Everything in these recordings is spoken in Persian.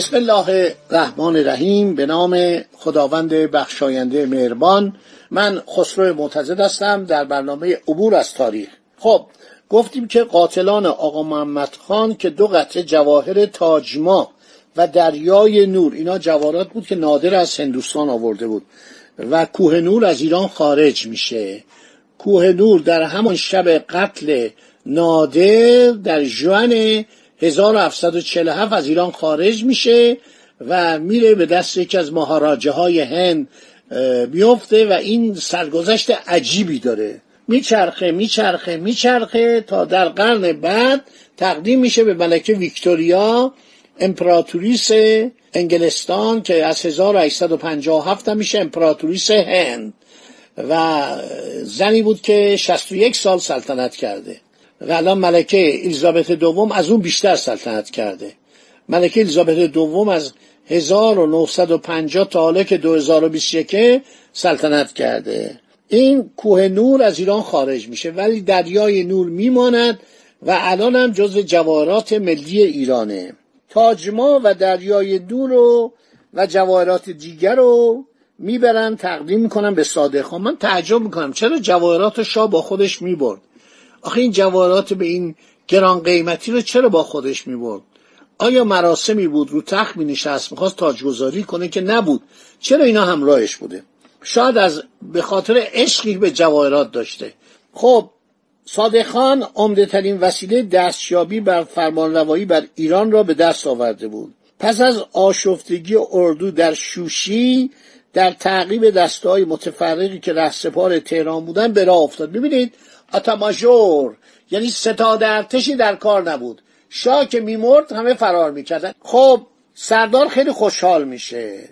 بسم الله الرحمن الرحیم. به نام خداوند بخشاینده مهربان. من خسرو معتزد هستم. در برنامه عبور از تاریخ. خب گفتیم که قاتلان آقا محمد خان که دو قطعه جواهر تاجما و دریای نور اینا جواهرات بود که نادر از هندوستان آورده بود و کوه نور از ایران خارج میشه. کوه نور در همان شب قتل نادر در جوان 1747 از ایران خارج میشه و میره به دست یکی از مهاراجه های هند میفته و این سرگذشت عجیبی داره. میچرخه میچرخه میچرخه تا در قرن بعد تقدیم میشه به ملکه ویکتوریا امپراتوریس انگلستان که از 1857 هم میشه امپراتوریس هند و زنی بود که 61 سال سلطنت کرده. و الان ملکه الیزابت دوم از اون بیشتر سلطنت کرده. ملکه الیزابت دوم از 1950 تا حالا که 2021 سلطنت کرده. این کوه نور از ایران خارج میشه ولی دریای نور میماند و الان هم جز جواهرات ملی ایرانه. تاجما و دریای نور رو و جواهرات دیگر رو می‌برن تقدیم می‌کنن به صادق. خان من تعجب می‌کنم چرا جواهرات شاه با خودش می‌برد؟ آخه این جواهرات به این گران قیمتی رو چرا با خودش می‌برد؟ آیا مراسمی بود رو تخت می نشست می‌خواست تاجگذاری کنه که نبود؟ چرا اینا همراهش بوده؟ شاید از به خاطر عشقی به جواهرات داشته. خب صادق خان عمده ترین وسیله دستیابی بر فرمانروایی بر ایران را به دست آورده بود. پس از آشفتگی اردو در شوشی در تعقیب دستهای متفرقی که رهسپار تهران بودن به راه افتاد. ببینید آتاماژور یعنی ستاد ارتشی در کار نبود. شاه که میمرد همه فرار می‌کردن. خب سردار خیلی خوشحال میشه.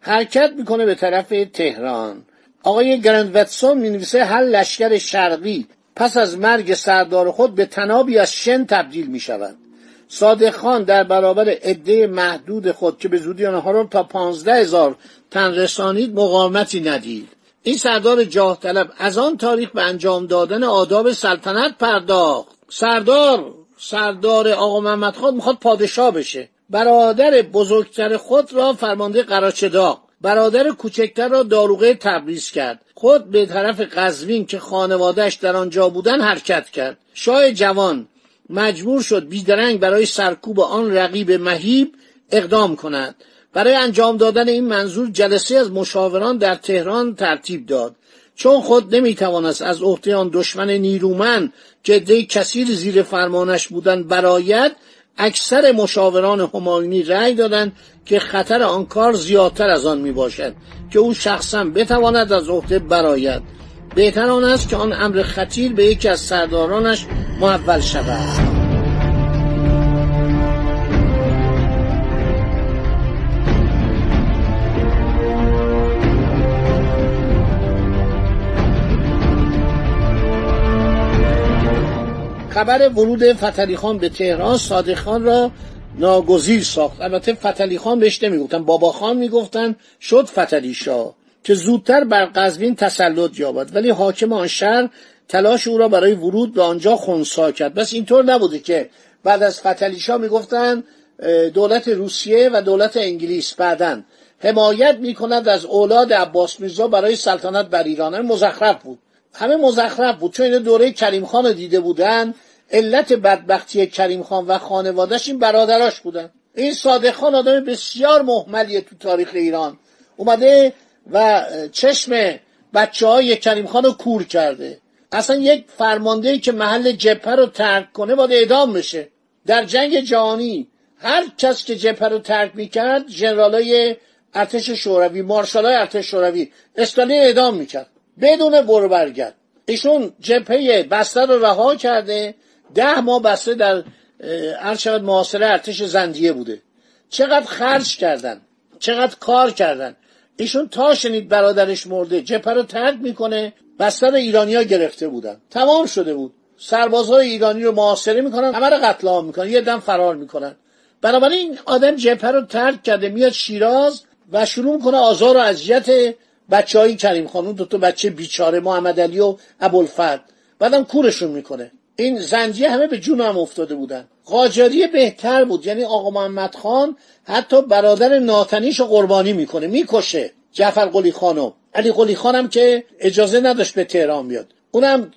حرکت می‌کنه به طرف تهران. آقای گرند وتسون می‌نویسه هر لشکر شرقی پس از مرگ سردار خود به تنابی از شن تبدیل می‌شوند صادق خان در برابر عده محدود خود که به زودی آنها را تا پانزده هزار تن رسانید مقاومتی ندید. این سردار جاه طلب از آن تاریخ به انجام دادن آداب سلطنت پرداخت. سردار سردار آقا محمد خان می‌خواد پادشاه بشه. برادر بزرگتر خود را فرمانده قراچداق برادر کوچکتر را داروغه تبریز کرد. خود به طرف قزوین که خانوادهش در آنجا بودن حرکت کرد. شاه جوان مجبور شد بیدرنگ برای سرکوب آن رقیب مهیب اقدام کند. برای انجام دادن این منظور جلسه از مشاوران در تهران ترتیب داد. چون خود نمی‌توانست از عهده آن دشمن نیرومند که کثیر زیر فرمانش بودند برایت اکثر مشاوران هماینی رأی دادند که خطر آن کار زیادتر از آن می باشد که او شخصا بتواند از عهده برایت بهتر آن است که آن امر خطیر به یکی از سردارانش محول شود. خبر ورود فتلی خان به تهران صادق خان را ناگزیر ساخت. البته فتلی خان بهش نمی‌گفتن بابا خان می‌گفتن شد فتلی شاه. که زودتر بر قزوین تسلط یابد. ولی حاکم آن شهر تلاش او را برای ورود به آنجا خونسا کرد. بس اینطور نبوده که بعد از فتلی شاه می‌گفتن دولت روسیه و دولت انگلیس بعدن حمایت می‌کند از اولاد عباس میرزا برای سلطنت بر ایران. مزخرف بود. همه مزخرف بود. چون این دوره کریم خان دیده بودن علت بدبختی کریم خان و خانوادهش این برادراش بودن. این صادق خان آدم بسیار محملیه تو تاریخ ایران. اومده و چشم بچه های کریم خان رو کور کرده. اصلا یک فرمانده که محل جبهه رو ترک کنه باید اعدام بشه. در جنگ جهانی هر کس که جبهه رو ترک می‌کرد ژنرالای ارتش شوروی مارشالای ارتش شوروی استالین اعدام می‌کرد. بدون برو برگرد. ایشون جبهه بسته رو رها کرده. ده ماه بسته در شود معاصره ارتش زندیه بوده. چقدر خرج کردن چقدر کار کردن. ایشون تا شنید برادرش مرده جپه رو ترک می‌کنه بستر ایرانیا گرفته بودن. تمام شده بود. سربازهای ایرانی رو محاصره می‌کنن همه رو قتل عام می‌کنن یه دم فرار می‌کنن. بنابراین آدم جبهه رو ترک کرده میاد شیراز و شروع می‌کنه آزار و اذیت بچه های کریم خانون دو بچه بیچاره محمد علی و ابوالفضل. بعدم کورشون می‌کنه. این زنجیه همه به جون هم افتاده بودن. قاجاری بهتر بود. یعنی آقا محمد خان حتی برادر ناتنیش قربانی می‌کنه می‌کشه. جعفر قلی خانو علی قلی خانم که اجازه نداشت به تهران بیاد. اونم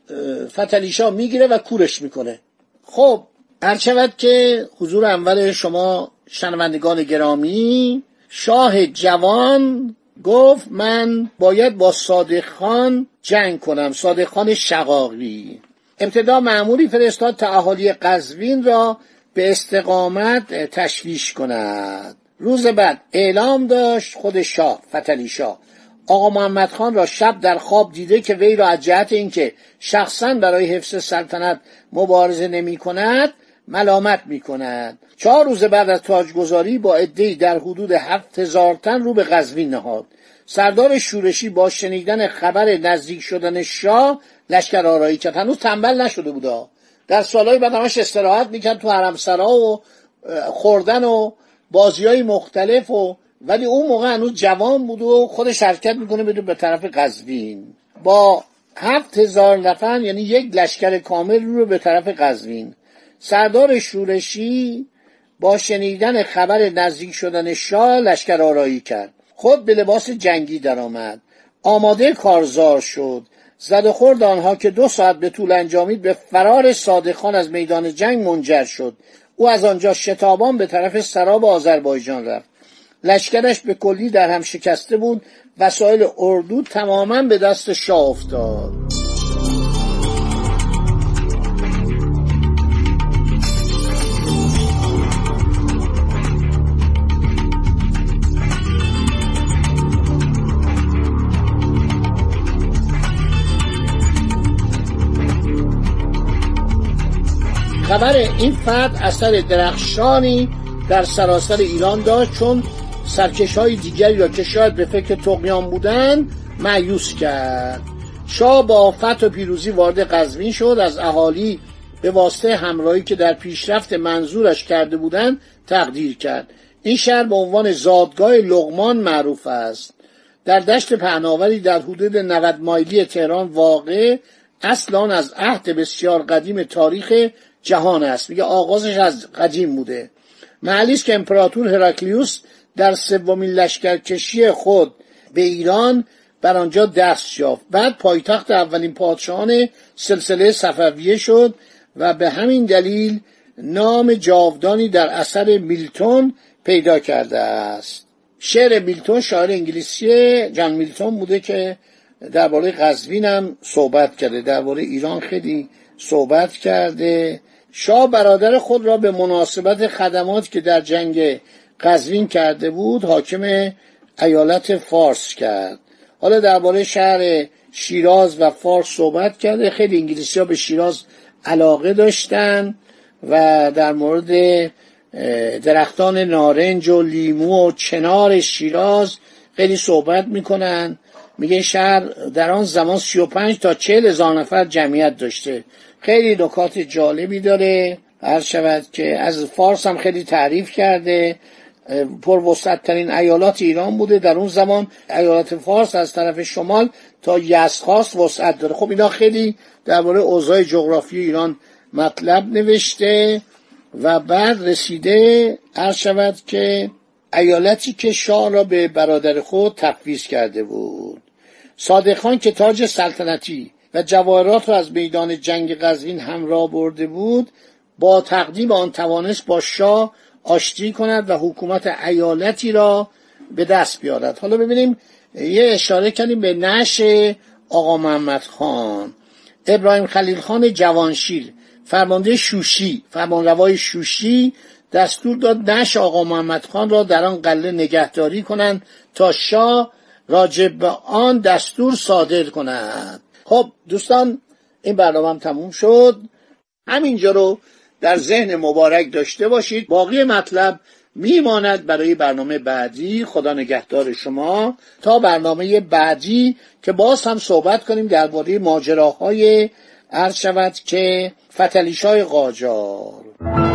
فتلیشا می‌گیره و کورش می‌کنه. خب هر شود که حضور اول شما شنوندگان گرامی شاه جوان گفت من باید با صادق خان جنگ کنم. صادق خان شقاقی. ابتدا معمولی فرستاد تا اهالی قزوین را به استقامت تشویش کند. روز بعد اعلام داشت خود شاه فتلی شاه. آقا محمد خان را شب در خواب دیده که وی را از جهت اینکه شخصا برای حفظ سلطنت مبارزه نمی کند ملامت می کند. چهار روز بعد از تاجگذاری با عدهای در حدود هفت هزار تن رو به قزوین نهاد. سردار شورشی با شنیدن خبر نزدیک شدن شاه لشکر آرایی کرد. هنوز تنبل نشده بودا. در سالهای بعد همش استراحت می‌کرد تو حرمسرا و خوردن و بازی های مختلف و ولی اون موقع هنوز جوان بود و خودش حرکت می‌کنه بده به طرف قزوین. با هفت هزار نفر یعنی یک لشکر کامل رو به طرف قزوین. سردار شورشی با شنیدن خبر نزدیک شدن شاه لشکر آرایی کرد. خود به لباس جنگی درآمد. آماده کارزار شد. زد خورد آنها که دو ساعت به طول انجامید به فرار صادقان از میدان جنگ منجر شد. او از آنجا شتابان به طرف سراب آذربایجان رفت. لشکرش به کلی در هم شکسته بود. وسایل اردو تماما به دست شاه افتاد. خبر این فرد اثر درخشانی در سراسر ایران داشت چون سرکش های دیگری را که شاید به فکر تقیان بودند معیوس کرد. شاه با فتح و پیروزی وارد قزوین شد. از اهالی به واسطه همراهی که در پیشرفت منظورش کرده بودند تقدیر کرد. این شهر به عنوان زادگاه لغمان معروف است. در دشت پهناوری در حدود 90 مایلی تهران واقع اصلا از عهد بسیار قدیم تاریخ جهان است. میگه آغازش از قدیم بوده. است که امپراتور هراکلیوس در سومین لشکرکشی خود به ایران بر آنجا دست یافت. بعد پایتخت اولین پادشاهان سلسله صفویه شد و به همین دلیل نام جاودانی در اثر میلتون پیدا کرده است. شعر میلتون شاعر انگلیسی جان میلتون بوده که درباره قزوین هم صحبت کرده. درباره ایران خیلی صحبت کرده. شاه برادر خود را به مناسبت خدمات که در جنگ قزوین کرده بود حاکم ایالت فارس کرد. حالا درباره شهر شیراز و فارس صحبت کرده. خیلی انگلیسی ها به شیراز علاقه داشتن و در مورد درختان نارنج و لیمو و چنار شیراز خیلی صحبت می‌کنن. میگه شهر در آن زمان 35 تا 40 هزار نفر جمعیت داشته. خیلی نکات جالبی داره. هر شود که از فارس هم خیلی تعریف کرده. پر ترین ایالات ایران بوده. در اون زمان ایالات فارس از طرف شمال تا یزخواست وسعت داره. خب اینا خیلی درباره اوضاع جغرافی ایران مطلب نوشته و بعد رسیده هر شود که ایالتی که شاه را به برادر خود تفویض کرده بود. صادق خان که تاج سلطنتی و جواهرات را از میدان جنگ قزوین همراه برده بود با تقدیم آن توانست با شاه آشتی کند و حکومت ایالتی را به دست بیارد. حالا ببینیم یه اشاره کردیم به نش آقا محمد خان. ابراهیم خلیل خان جوانشیر فرمانده شوشی فرمانروای شوشی دستور داد نش آقا محمد خان را در آن قله نگهداری کنند تا شاه راجب به آن دستور صادر کند. خب دوستان این برنامه هم تموم شد. همینجا رو در ذهن مبارک داشته باشید. باقی مطلب میماند برای برنامه بعدی. خدا نگهدار شما. تا برنامه بعدی که باز هم صحبت کنیم درباره ماجراهای عرض شود که فتلیشای قاجار.